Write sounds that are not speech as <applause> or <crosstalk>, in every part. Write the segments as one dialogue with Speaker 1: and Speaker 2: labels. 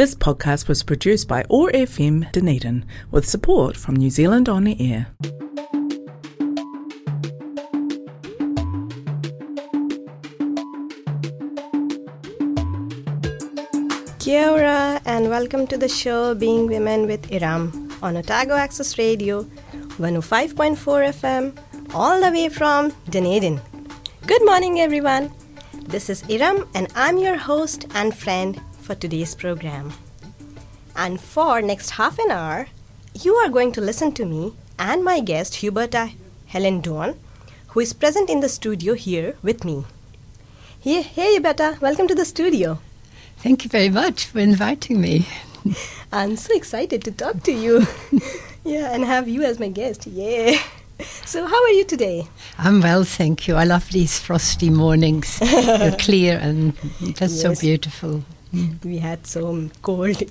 Speaker 1: This podcast was produced by OAR FM Dunedin with support from New Zealand On the Air.
Speaker 2: Kia ora and welcome to the show Being Women with Iram on Otago Access Radio 105.4 FM all the way from Dunedin. Good morning everyone. This is Iram and I'm your host and friend for today's program. And for next half an hour, you are going to listen to me and my guest Huberta uh, Helen Dawn, who is present in the studio here with me. Here, hey Huberta, uh, welcome to the studio.
Speaker 3: Thank you very much for inviting me. <laughs>
Speaker 2: I'm so excited to talk to you. <laughs> yeah, and have you as my guest. Yeah. So, how are you today?
Speaker 3: I'm well, thank you. I love these frosty mornings. <laughs> They're clear and just yes. so beautiful. <laughs>
Speaker 2: We had so cold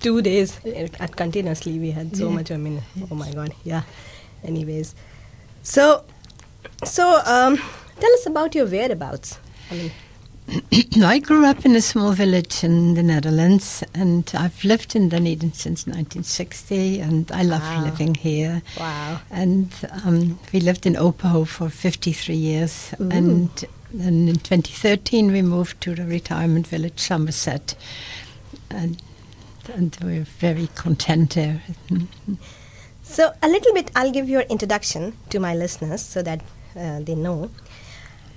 Speaker 2: two days at continuously. We had so yeah. much. I mean, oh my god, yeah. Anyways, so so um, tell us about your whereabouts. I mean. <clears throat>
Speaker 3: I grew up in a small village in the Netherlands, and I've lived in Dunedin since 1960, and I love wow. living here.
Speaker 2: Wow!
Speaker 3: And um, we lived in Opoho for 53 years, Ooh. and then in 2013 we moved to the retirement village Somerset, and and we're very content there. <laughs>
Speaker 2: so a little bit, I'll give your introduction to my listeners so that uh, they know.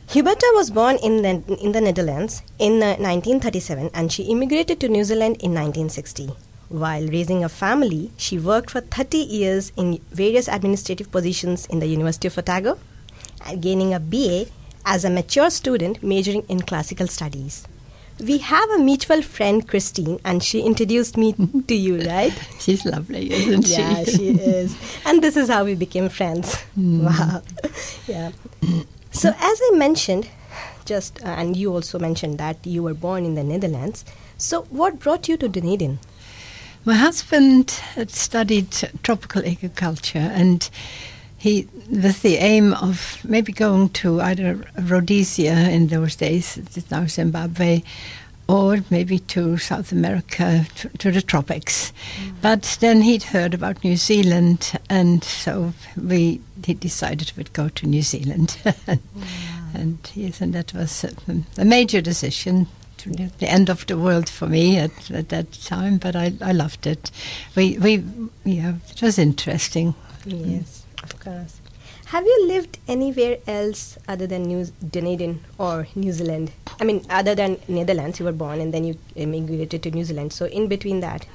Speaker 2: Huberta was born in the, in the Netherlands in uh, 1937 and she immigrated to New Zealand in 1960. While raising a family, she worked for 30 years in various administrative positions in the University of Otago, gaining a BA as a mature student majoring in classical studies. We have a mutual friend, Christine, and she introduced me <laughs> to you, right?
Speaker 3: She's lovely, isn't
Speaker 2: she? Yeah, she is. And this is how we became friends. Mm. <laughs> Wow. yeah. So, as I mentioned, just uh, and you also mentioned that you were born in the Netherlands. So, what brought you to Dunedin?
Speaker 3: My husband had studied tropical agriculture and he with the aim of maybe going to either Rhodesia in those days, it's now Zimbabwe, or maybe to South America, to, to the tropics. Mm. But then he'd heard about New Zealand, and so we he decided we'd go to New Zealand. <laughs> and, and yes, and that was a, a major decision the end of the world for me at, at that time, but I, I loved it. We, we, yeah, it was interesting.
Speaker 2: Yes. Of course. Have you lived anywhere else other than New Dunedin or New Zealand? I mean, other than Netherlands, you were born and then you immigrated to New Zealand. So, in between that,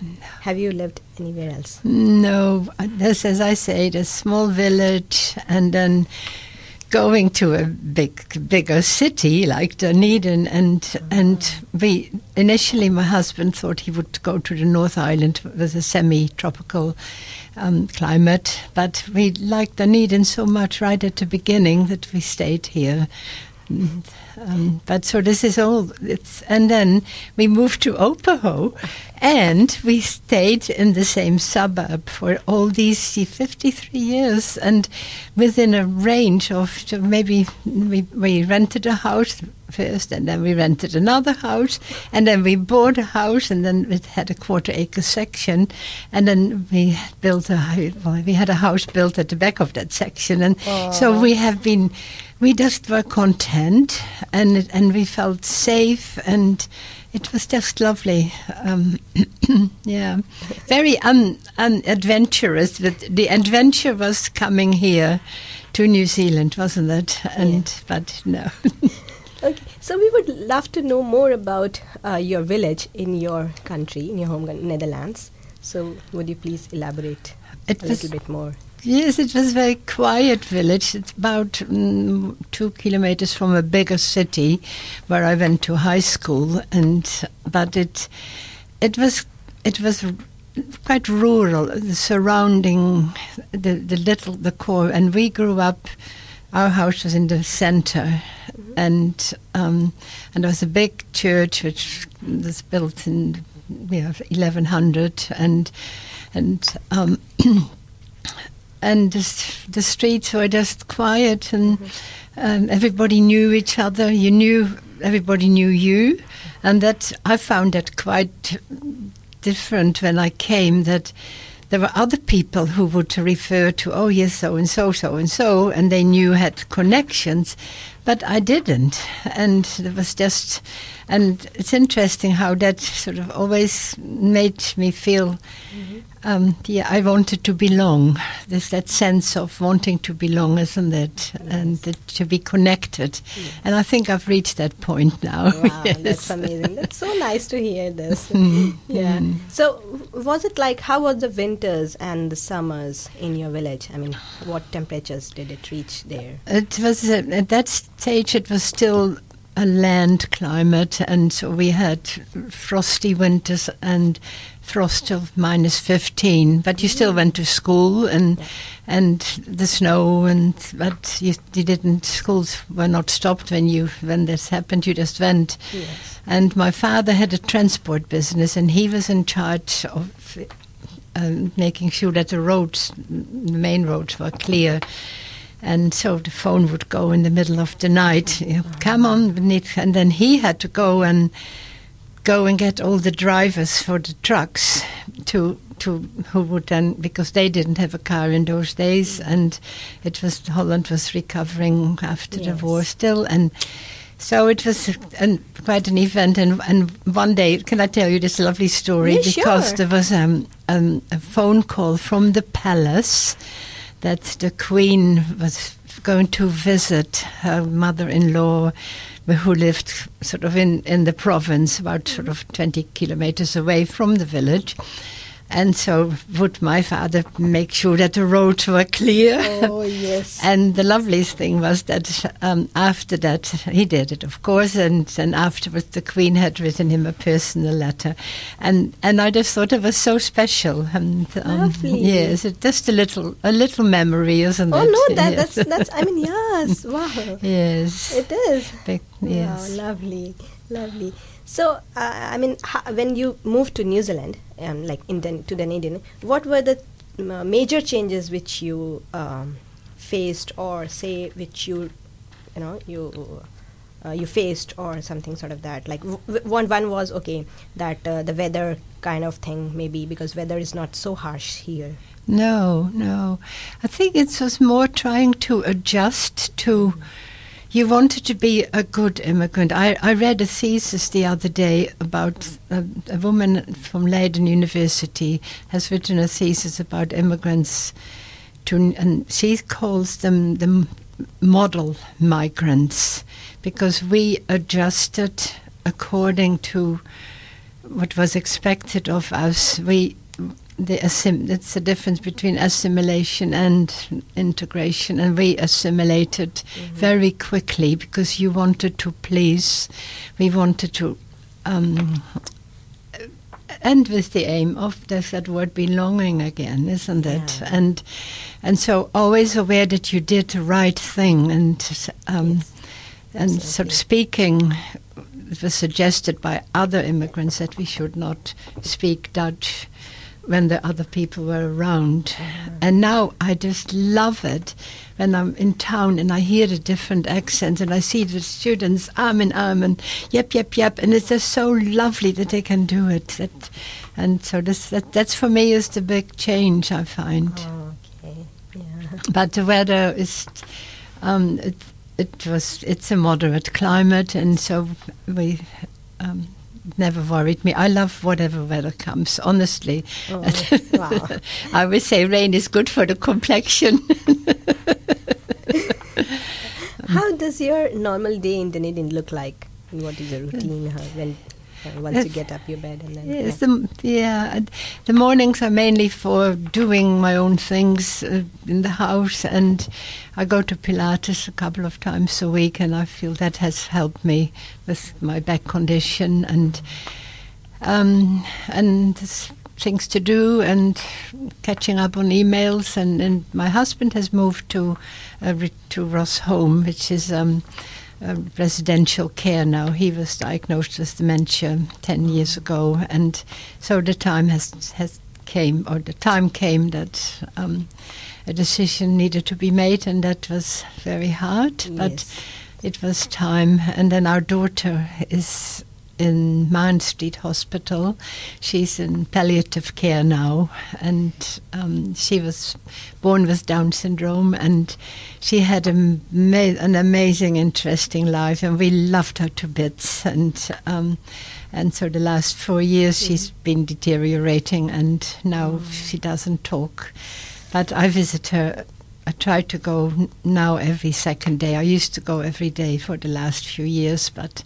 Speaker 2: have you lived anywhere else?
Speaker 3: No, this, as I said, a small village, and then going to a big, bigger city like Dunedin, and mm-hmm. and we initially, my husband thought he would go to the North Island with a semi-tropical um, climate, but we liked Dunedin so much right at the beginning that we stayed here. And, um, but so this is all. It's, and then we moved to Opoho, and we stayed in the same suburb for all these 53 years. And within a range of maybe we, we rented a house first, and then we rented another house, and then we bought a house, and then it had a quarter acre section, and then we built a well, we had a house built at the back of that section, and Aww. so we have been we just were content, and and we felt safe and it was just lovely. Um, <clears throat> yeah, very un, unadventurous. But the adventure was coming here to New Zealand, wasn't it? And yeah. but no. <laughs>
Speaker 2: okay, so we would love to know more about uh, your village in your country, in your home Netherlands. So would you please elaborate it a little bit more?
Speaker 3: Yes, it was a very quiet village. It's about mm, two kilometers from a bigger city where I went to high school, and but it it was it was quite rural, the surrounding the the little the core, and we grew up. Our house was in the center, mm-hmm. and um, and there was a big church which was built in you know, 1100, and and. Um, <clears throat> and the, the, streets were just quiet and um, everybody knew each other. You knew everybody knew you, and that I found that quite different when I came that there were other people who would refer to, oh, yes, so and so, so and so, and they knew had connections, but I didn't. And there was just, and it's interesting how that sort of always made me feel mm-hmm um, yeah, I wanted to belong. There's that sense of wanting to belong, isn't it? Yes. And to be connected. Yes. And I think I've reached that point now.
Speaker 2: Wow, <laughs> yes. that's amazing. That's so nice to hear this. <laughs> Mm. Yeah. Mm. So, was it like, how were the winters and the summers in your village? I mean, what temperatures did it reach there?
Speaker 3: It was, uh, at that stage, it was still a land climate, and so we had frosty winters and frost of minus 15, but you still went to school and and the snow and but you, you, didn't schools were not stopped when you when this happened you just went. Yes. And my father had a transport business and he was in charge of um, making sure that the roads the main roads were clear. And so the phone would go in the middle of the night. You know, Come on, and then he had to go and go and get all the drivers for the trucks to to who would then because they didn't have a car in those days and it was Holland was recovering after yes. the war still and so it was an, quite an event and, and one day can I tell you this lovely story
Speaker 2: yeah,
Speaker 3: because
Speaker 2: sure.
Speaker 3: there was um, um, a phone call from the palace that the queen was going to visit her mother-in-law who lived sort of in, in the province, about sort of 20 kilometers away from the village. And so would my father make sure that the roads were clear.
Speaker 2: Oh, yes. <laughs>
Speaker 3: and the loveliest thing was that um, after that, he did it, of course, and then afterwards the Queen had written him a personal letter. And and I just thought it was so special. And,
Speaker 2: um, Lovely.
Speaker 3: Yes, just a little a little memory, isn't
Speaker 2: oh,
Speaker 3: it?
Speaker 2: Oh, no, that, yes. that's, that's, I mean, yes, <laughs> wow.
Speaker 3: yes.
Speaker 2: It is.
Speaker 3: Big, yes.
Speaker 2: Wow, lovely, lovely. So, uh, I mean, when you moved to New Zealand, um, like in the, to Dunedin, what were the uh, major changes which you um, faced, or say which you, you know, you uh, you faced, or something sort of that? Like w- one one was okay that uh, the weather kind of thing, maybe because weather is not so harsh here.
Speaker 3: No, no, I think it was more trying to adjust to. Mm you wanted to be a good immigrant. I, I read a thesis the other day about a, a, woman from Leiden University has written a thesis about immigrants, to, and she calls them the model migrants because we adjusted according to what was expected of us. We the assim- it's the difference between assimilation and integration, and we assimilated mm-hmm. very quickly because you wanted to please. We wanted to. Um, and with the aim of there's that word belonging again, isn't it? Yeah. And and so always aware that you did the right thing, and um, yes. and so speaking it was suggested by other immigrants that we should not speak Dutch when the other people were around. Mm-hmm. And now I just love it when I'm in town and I hear the different accents and I see the students arm in arm and yep, yep, yep. And it's just so lovely that they can do it. That, and so this, that, that's for me is the big change I find.
Speaker 2: Oh, okay. Yeah.
Speaker 3: But the weather is. Um, it, it was. It's a moderate climate, and so we um, never worried me. I love whatever weather comes, honestly.
Speaker 2: Oh, <laughs> wow.
Speaker 3: I would say rain is good for the complexion. <laughs>
Speaker 2: How does your normal day in Dunedin look like? What is your routine uh, when once you get up your bed and then
Speaker 3: yes, yeah. The, yeah the mornings are mainly for doing my own things uh, in the house and I go to Pilates a couple of times a week and I feel that has helped me with my back condition and um, and things to do and catching up on emails and, and my husband has moved to uh, to Ross Home which is um, uh, residential care now. He was diagnosed with dementia 10 years ago, and so the time has, has came, or the time came that um, a decision needed to be made, and that was very hard, yes. but it was time. And then our daughter is in Mount Street Hospital. She's in palliative care now, and um, she was born with Down syndrome, and she had a ma- an amazing, interesting life, and we loved her to bits. And um, and so the last four years she's been deteriorating, and now she doesn't talk. But I visit her. I try to go now every second day. I used to go every day for the last few years, but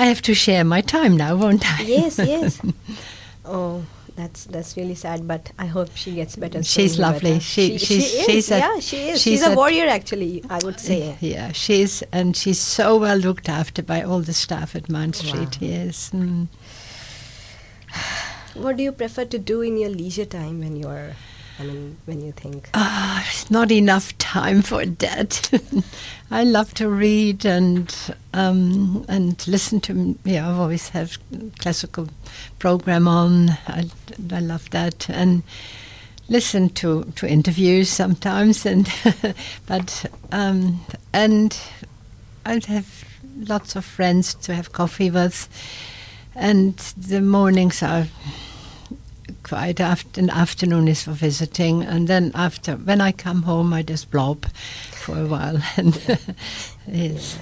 Speaker 3: I have to share my time now, won't I?
Speaker 2: Yes, yes. <laughs> oh, that's that's really sad. But I hope she gets better. soon,
Speaker 3: She's lovely.
Speaker 2: Loretta.
Speaker 3: She-
Speaker 2: she,
Speaker 3: she's-
Speaker 2: she is.
Speaker 3: she's a-
Speaker 2: yeah, she is.
Speaker 3: she's
Speaker 2: She's, a
Speaker 3: a-
Speaker 2: warrior, actually. I would say.
Speaker 3: Yeah, she is, and she's so well looked after by all the staff at Mount Street.
Speaker 2: Wow.
Speaker 3: Yes. Mm.
Speaker 2: What do you prefer to do in your leisure time when you're, I mean, when you think?
Speaker 3: It's not enough time for that. <laughs> I love to read and um, and listen to. Yeah, I've always have classical program on. I, I love that and listen to, to interviews sometimes. <laughs> And but um, and I have lots of friends to have coffee with, and the mornings are quite after an afternoon is for visiting and then after when I come home I just blob for a while <laughs> and <laughs> yes.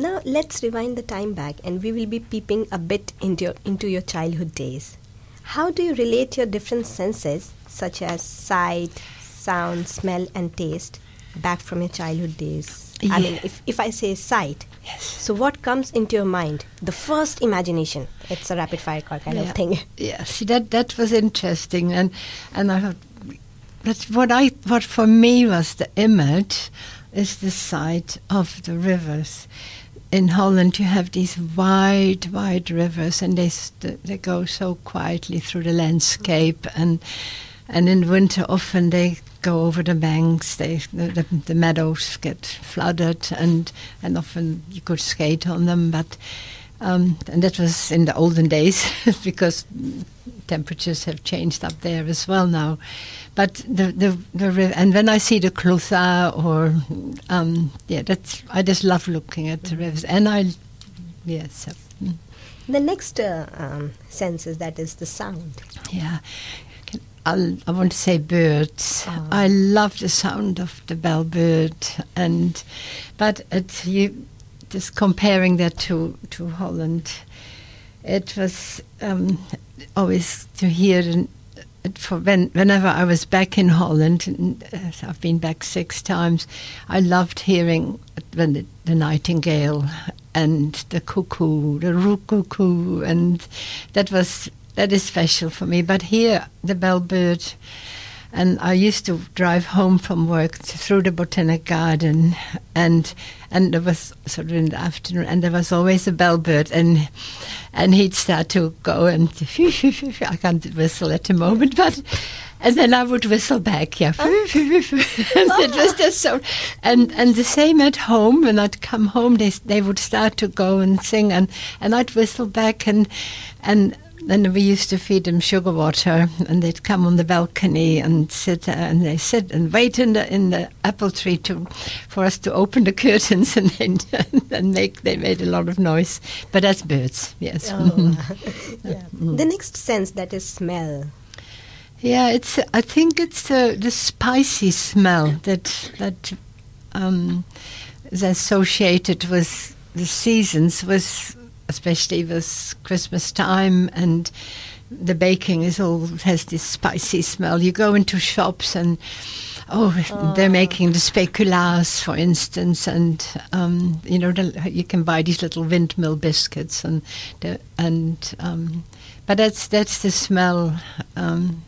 Speaker 2: Now let's rewind the time back, and we will be peeping a bit into your, into your childhood days. How do you relate your different senses, such as sight, sound, smell, and taste, back from your childhood days? I mean, if, if I say sight,
Speaker 3: Yes.
Speaker 2: so what comes into your mind? The first imagination. It's a rapid fire kind
Speaker 3: Yeah.
Speaker 2: of thing. <laughs>
Speaker 3: Yeah, see that that was interesting, and and I thought that's what I what for me was the image is the sight of the rivers. In Holland, you have these wide, wide rivers, and they st- they go so quietly through the landscape, and and in winter often they go over the banks. They the, the, the meadows get flooded, and and often you could skate on them, but. Um, and that was in the olden days <laughs> because temperatures have changed up there as well now. But the the, the and when I see the Clutha or um, yeah, that's I just love looking at the rivers, and I yes so, mm,
Speaker 2: The next uh, um, sense is that is the sound.
Speaker 3: yeah. I'll, I want to say birds.
Speaker 2: Ah.
Speaker 3: I love the sound of the bellbird, and but it, you just comparing that to to Holland, it was um, always to hear an, it for when, whenever I was back in Holland, and, uh, I've been back six times. I loved hearing when the, the nightingale and the cuckoo, the rook cuckoo, and that was that is special for me. But here, the bellbird. And I used to drive home from work through the botanic garden, and and there was sort of in the afternoon, and there was always a bellbird, and and he'd start to go and <laughs> I can't whistle at the moment, but and then I would whistle back, yeah. Oh. <laughs> and it was just so, and and the same at home. When I'd come home, they they would start to go and sing, and and I'd whistle back, and and then we used to feed them sugar water, and they'd come on the balcony and sit there, and they sit and wait in the in the apple tree to for us to open the <laughs> curtains, and then <laughs> and make they made a lot of noise. But that's birds, yes.
Speaker 2: Oh. <laughs> yeah. The next sense that is smell.
Speaker 3: Yeah, it's. I think it's uh, the spicy smell that that um, is associated with the seasons, with especially with Christmas time, and the baking is all has this spicy smell. You go into shops and oh, they're making the speculaas, for instance, and um, you know the, you can buy these little windmill biscuits and the, and um, but that's that's the smell. Um,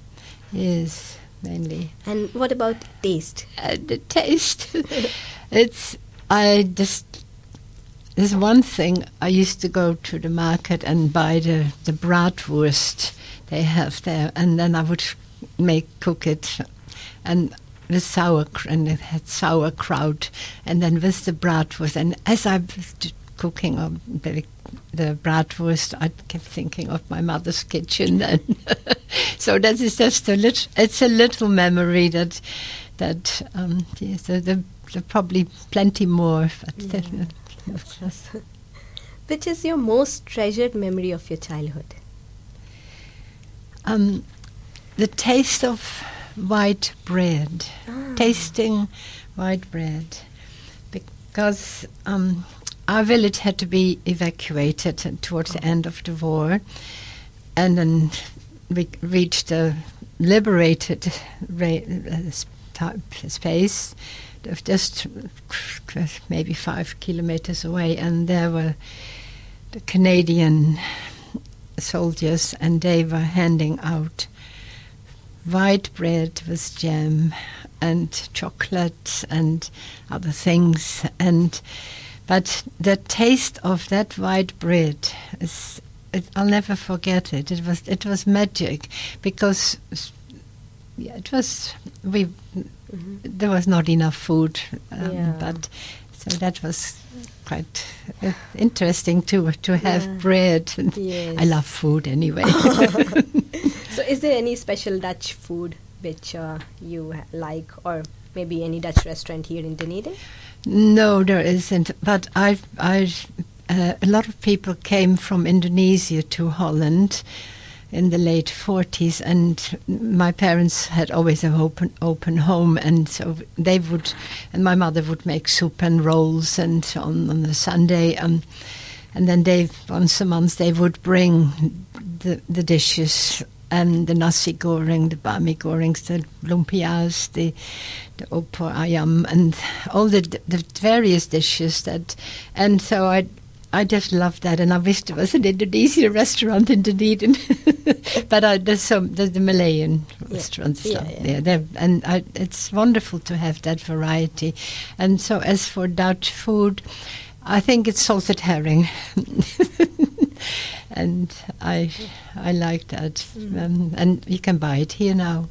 Speaker 3: Yes, mainly.
Speaker 2: And what about taste?
Speaker 3: Uh, the taste. <laughs> it's I just there's one thing I used to go to the market and buy the the bratwurst they have there, and then I would make cook it, and with sour and it had sauerkraut, and then with the bratwurst, and as I was cooking um, the, the bratwurst, I kept thinking of my mother's kitchen, and <laughs> so that is just a little. It's a little memory that that um, yes, there, there, there are probably plenty more. But
Speaker 2: Of <laughs> course. which is your most treasured memory of your childhood?
Speaker 3: Um, the taste of white bread,
Speaker 2: Ah.
Speaker 3: tasting white bread, because um, our village had to be evacuated towards the end of the war, and then we reached a liberated ra- uh, s- type space just maybe five kilometers away, and there were the Canadian soldiers, and they were handing out white bread with jam and chocolate and other things, and but the taste of that white bread is. It, I'll never forget it. It was it was magic because yeah, it was we there was not enough food, um,
Speaker 2: Yeah.
Speaker 3: but so that was quite uh, interesting to to have
Speaker 2: Yeah.
Speaker 3: bread. And
Speaker 2: Yes.
Speaker 3: I love food anyway. <laughs> <laughs>
Speaker 2: So, is there any special Dutch food which uh, you like, or maybe any Dutch restaurant here in Dunedin?
Speaker 3: no, there isn't. But I I uh, a lot of people came from Indonesia to Holland. In the late 40s, and my parents had always an open open home, and so they would, and my mother would make soup and rolls, and on on the Sunday, um, and then they once a month they would bring the the dishes and the nasi goreng, the bami goreng, the lumpias, the the opor ayam, and all the the various dishes that, and so I. I just loved that, and I wished there was an Indonesian restaurant in Dunedin, <laughs> but I, there's some there's the Malayan
Speaker 2: Yeah.
Speaker 3: restaurants
Speaker 2: Yeah, yeah.
Speaker 3: there, and I, it's wonderful to have that variety. And so, as for Dutch food, I think it's salted herring, <laughs> and I I like that,
Speaker 2: Mm.
Speaker 3: um, and you can buy it here now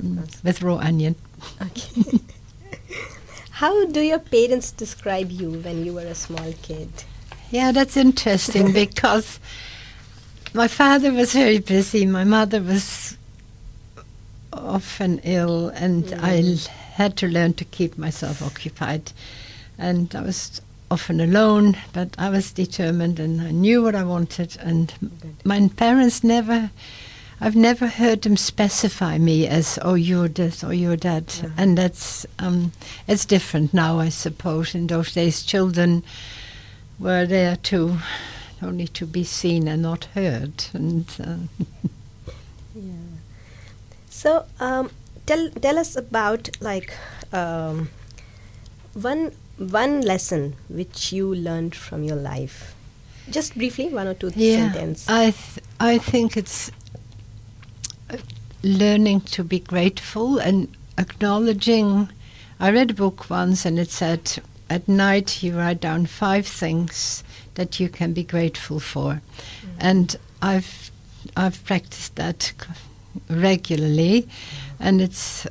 Speaker 3: mm, with raw onion.
Speaker 2: Okay. <laughs> How do your parents describe you when you were a small kid?
Speaker 3: Yeah, that's interesting <laughs> because my father was very busy. My mother was often ill, and I l- had to learn to keep myself occupied. And I was often alone, but I was determined and I knew what I wanted. And my parents never, I've never heard them specify me as, oh, you're this or you're that.
Speaker 2: Yeah.
Speaker 3: And that's, um, it's different now, I suppose. In those days, children were there to only to be seen and not heard. And uh, <laughs>
Speaker 2: Yeah. So, um, tell tell us about like um, one one lesson which you learned from your life. Just briefly, one or two sentences.
Speaker 3: I th- I think it's uh, learning to be grateful and acknowledging. I read a book once, and it said at night you write down five things that you can be grateful for, mm. and I've I've practiced that regularly, and it's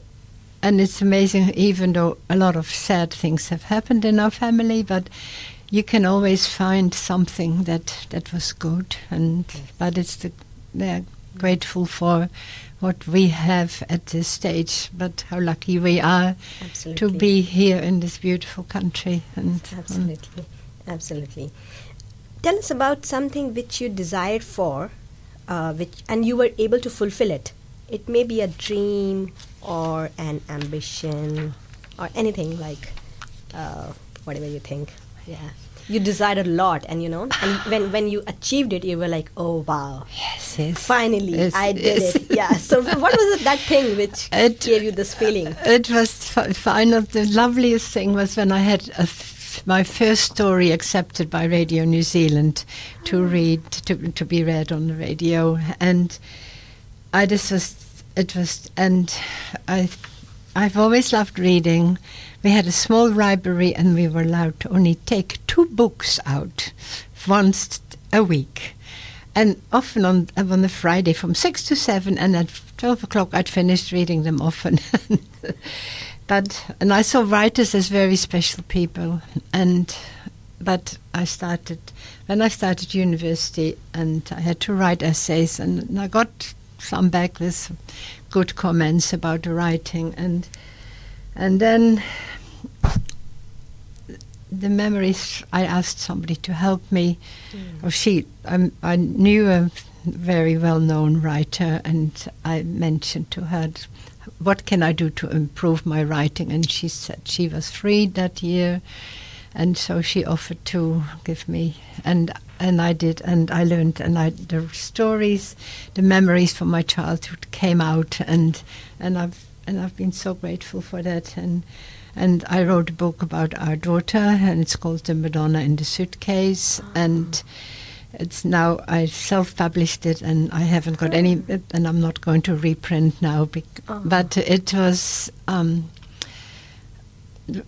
Speaker 3: and it's amazing. Even though a lot of sad things have happened in our family, but you can always find something that that was good, and mm. but it's the they're grateful for what we have at this stage. But how lucky we are
Speaker 2: Absolutely.
Speaker 3: to be here in this beautiful country, and um,
Speaker 2: Absolutely, absolutely. Tell us about something which you desired for, uh, which and you were able to fulfill it. It may be a dream or an ambition or anything like uh, whatever you think. Yeah, you desired a lot, and you know, and when when you achieved it, you were like, oh wow,
Speaker 3: yes, yes.
Speaker 2: finally
Speaker 3: Yes,
Speaker 2: I did
Speaker 3: yes.
Speaker 2: it. Yeah. So <laughs> what was it that thing which
Speaker 3: It-
Speaker 2: gave you this feeling?
Speaker 3: It was fi- fine. Of The loveliest thing was when I had f- my first story accepted by Radio New Zealand to ah. read, to, to be read on the radio. And I just was, it was, and I, I've always loved reading. We had a small library and we were allowed to only take two books out once a week. And often on on the Friday from six to seven, and at twelve o'clock I'd finished reading them often. <laughs> but and I saw writers as very special people, and but I started when I started university, and I had to write essays, and I got some back with good comments about the writing, and and then the memories. I asked somebody to help me, or she. Um, I knew a very well-known writer, and I mentioned to her, "What can I do to improve my writing?" And she said she was free that year, and so she offered to give me, and and I did, and I learned, and I the stories, the memories from my childhood came out, and and I've and I've been so grateful for that, and and I wrote a book about our daughter, and it's called The Madonna in the Suitcase, and it's now I self-published it, and I haven't got any, and I'm not going to reprint now, bec-
Speaker 2: Oh.
Speaker 3: but it was. Um,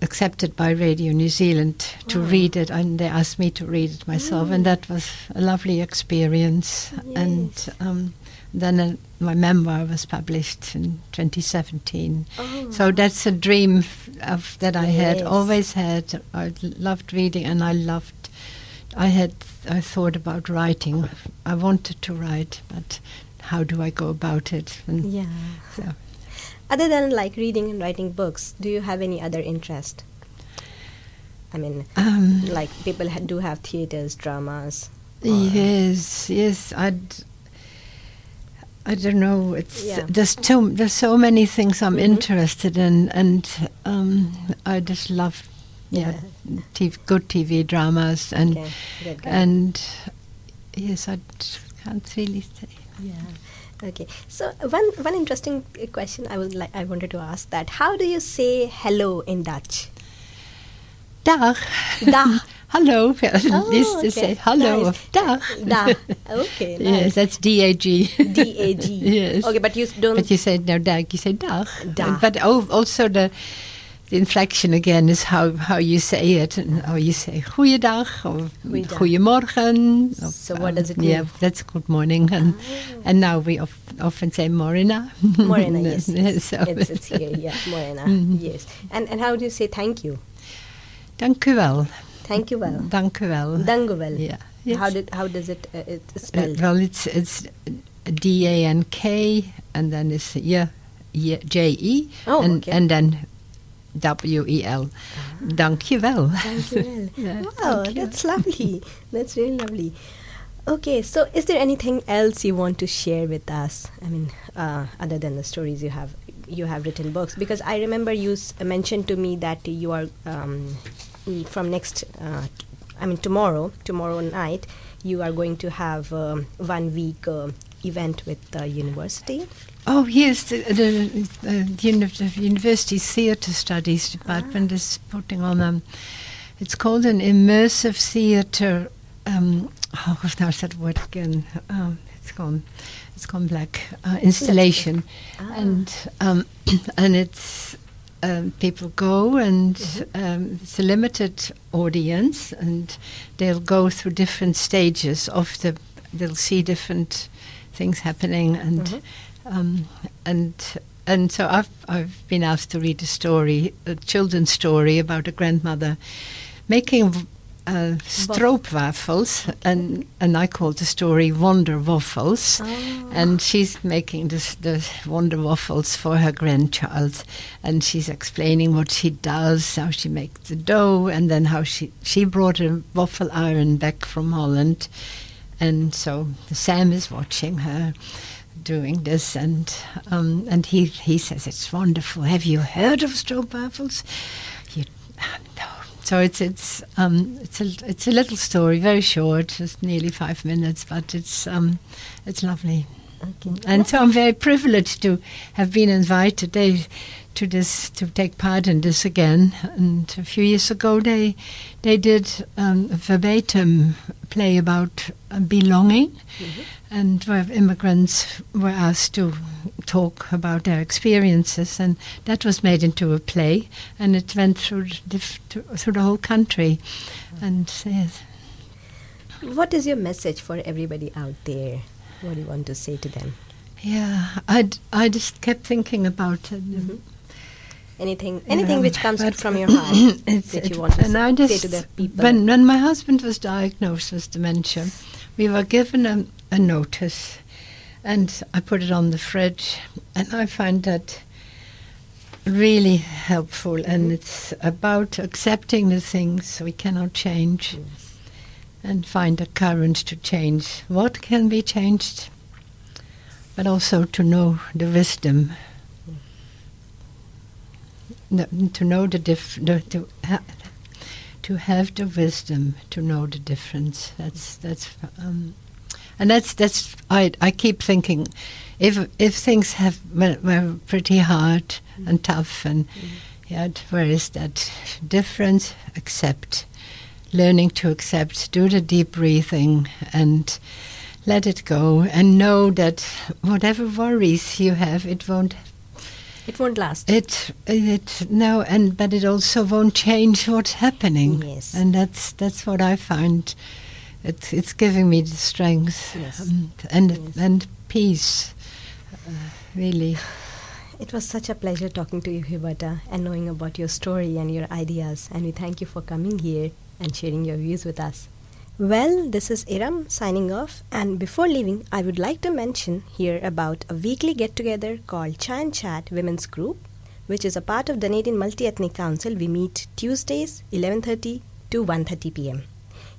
Speaker 3: accepted by Radio New Zealand to
Speaker 2: Wow.
Speaker 3: read it, and they asked me to read it myself, and that was a lovely experience. And um, then uh, my memoir was published in 2017.
Speaker 2: Oh.
Speaker 3: So that's a dream f- of, that I had always had. I loved reading, and I loved. I had. I thought about writing. I wanted to write, but how do I go about it? And
Speaker 2: Yeah.
Speaker 3: so, <laughs>
Speaker 2: Other than like reading and writing books, do you have any other interest? I mean,
Speaker 3: um,
Speaker 2: like people ha- do have theaters, dramas.
Speaker 3: Yes, yes. I'd. I don't know. It's
Speaker 2: Yeah.
Speaker 3: there's too there's so many things I'm
Speaker 2: Mhm.
Speaker 3: interested in, and um, I just love yeah, TV, good TV dramas and
Speaker 2: Okay, good, good.
Speaker 3: and yes, I can't really say.
Speaker 2: Yeah. Okay. So one one interesting question I would like I wanted to ask that how do you say hello in Dutch?
Speaker 3: Dag.
Speaker 2: Dag. <laughs>
Speaker 3: Hello. <laughs>
Speaker 2: Oh,
Speaker 3: Used to
Speaker 2: okay.
Speaker 3: say hello dag. <laughs>
Speaker 2: Da. <laughs> Okay.
Speaker 3: yes,
Speaker 2: Nice.
Speaker 3: that's D A G.
Speaker 2: D A G.
Speaker 3: Yes.
Speaker 2: Okay, but you don't.
Speaker 3: But you say no dag, you say dag.
Speaker 2: Dag.
Speaker 3: But also the the inflection again is how, how you say it and how you say goeiedag or
Speaker 2: Goeiedag.
Speaker 3: goeiemorgen. or,
Speaker 2: So what
Speaker 3: um,
Speaker 2: does it mean?
Speaker 3: Yeah, that's good morning. And and now we of, often say morena.
Speaker 2: Morena, yes. yes.
Speaker 3: so,
Speaker 2: It's, it's here, yeah, Morena,
Speaker 3: Mhm.
Speaker 2: yes. And and how do you say thank you?
Speaker 3: Dank u wel.
Speaker 2: Thank you well.
Speaker 3: Dank u wel.
Speaker 2: Danguvel.
Speaker 3: Yeah. Yes.
Speaker 2: How did how does it uh, it's
Speaker 3: Uh,
Speaker 2: spelled?
Speaker 3: well, it's it's D A N K and then it's yeah, yeah J E
Speaker 2: Oh,
Speaker 3: and
Speaker 2: okay.
Speaker 3: and then W E L. Dank je wel.
Speaker 2: Thank you well. <laughs>
Speaker 3: Yeah,
Speaker 2: wow,
Speaker 3: you.
Speaker 2: that's lovely. That's really lovely. Okay, so is there anything else you want to share with us? I mean, uh, other than the stories you have, you have written books. Because I remember you s- mentioned to me that you are um, mm, from next, uh, I mean tomorrow, tomorrow night, you are going to have um, one week uh, event with the university.
Speaker 3: Oh yes, the, the, uh, the uni- the University Theatre Studies Department is putting on a. It's called an immersive theatre. Um, oh, is that word again? Um, it's gone. It's gone black. Uh, installation,
Speaker 2: Ah.
Speaker 3: and um, <clears throat> and it's. Um, people go and um, it's a limited audience and they'll go through different stages of the they'll see different things happening and
Speaker 2: Mhm.
Speaker 3: um, and and so I've I've been asked to read a story, a children's story about a grandmother making uh, stroopwafels, and and I call the story Wonder Waffles,
Speaker 2: Oh.
Speaker 3: and she's making this the Wonder Waffles for her grandchild, and she's explaining what she does, how she makes the dough, and then how she she brought a waffle iron back from Holland, and so Sam is watching her doing this, and um, and he he says it's wonderful. Have you heard of stroopwafels? You no. So it's it's um, it's a it's a little story, very short, just nearly five minutes, but it's um, it's lovely.
Speaker 2: Okay.
Speaker 3: And so I'm very privileged to have been invited they, to this to take part in this again. And a few years ago, they they did um, a verbatim play about uh, belonging, and where immigrants were asked to talk about their experiences, and that was made into a play, and it went through the through the whole country, and yes.
Speaker 2: What is your message for everybody out there? What do you want to say to them?
Speaker 3: Yeah, I I just kept thinking about it.
Speaker 2: Mhm. Anything, anything
Speaker 3: Um,
Speaker 2: which comes from your <coughs> heart that you want to
Speaker 3: and I
Speaker 2: s- say
Speaker 3: just,
Speaker 2: to the people.
Speaker 3: When, when my husband was diagnosed with dementia, we were given a, a notice, and I put it on the fridge, and I find that really helpful, and it's about accepting the things we cannot change and find the courage to change what can be changed, but also to know the wisdom. To know the diff, the, to, ha- to have the wisdom to know the difference. That's that's um, and that's that's I I keep thinking if if things have were, were pretty hard and tough and yet where is that difference? Accept, learning to accept. Do the deep breathing and let it go and know that whatever worries you have, it won't
Speaker 2: It won't last.
Speaker 3: it it no and but it also won't change what's happening.
Speaker 2: Yes.
Speaker 3: And that's that's what I find. It's it's giving me the strength
Speaker 2: Yes.
Speaker 3: um, and
Speaker 2: Yes.
Speaker 3: and peace. Uh, really.
Speaker 2: It was such a pleasure talking to you, Huberta, and knowing about your story and your ideas. And we thank you for coming here and sharing your views with us. Well, this is Iram signing off. And before leaving, I would like to mention here about a weekly get together called Chai and Chat Women's Group, which is a part of the Dunedin Multi Ethnic Council. We meet Tuesdays, 11:30 to 1:30 p.m.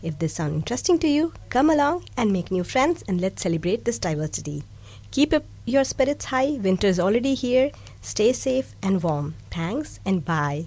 Speaker 2: If this sounds interesting to you, come along and make new friends and let's celebrate this diversity. Keep up your spirits high. Winter is already here. Stay safe and warm. Thanks and bye.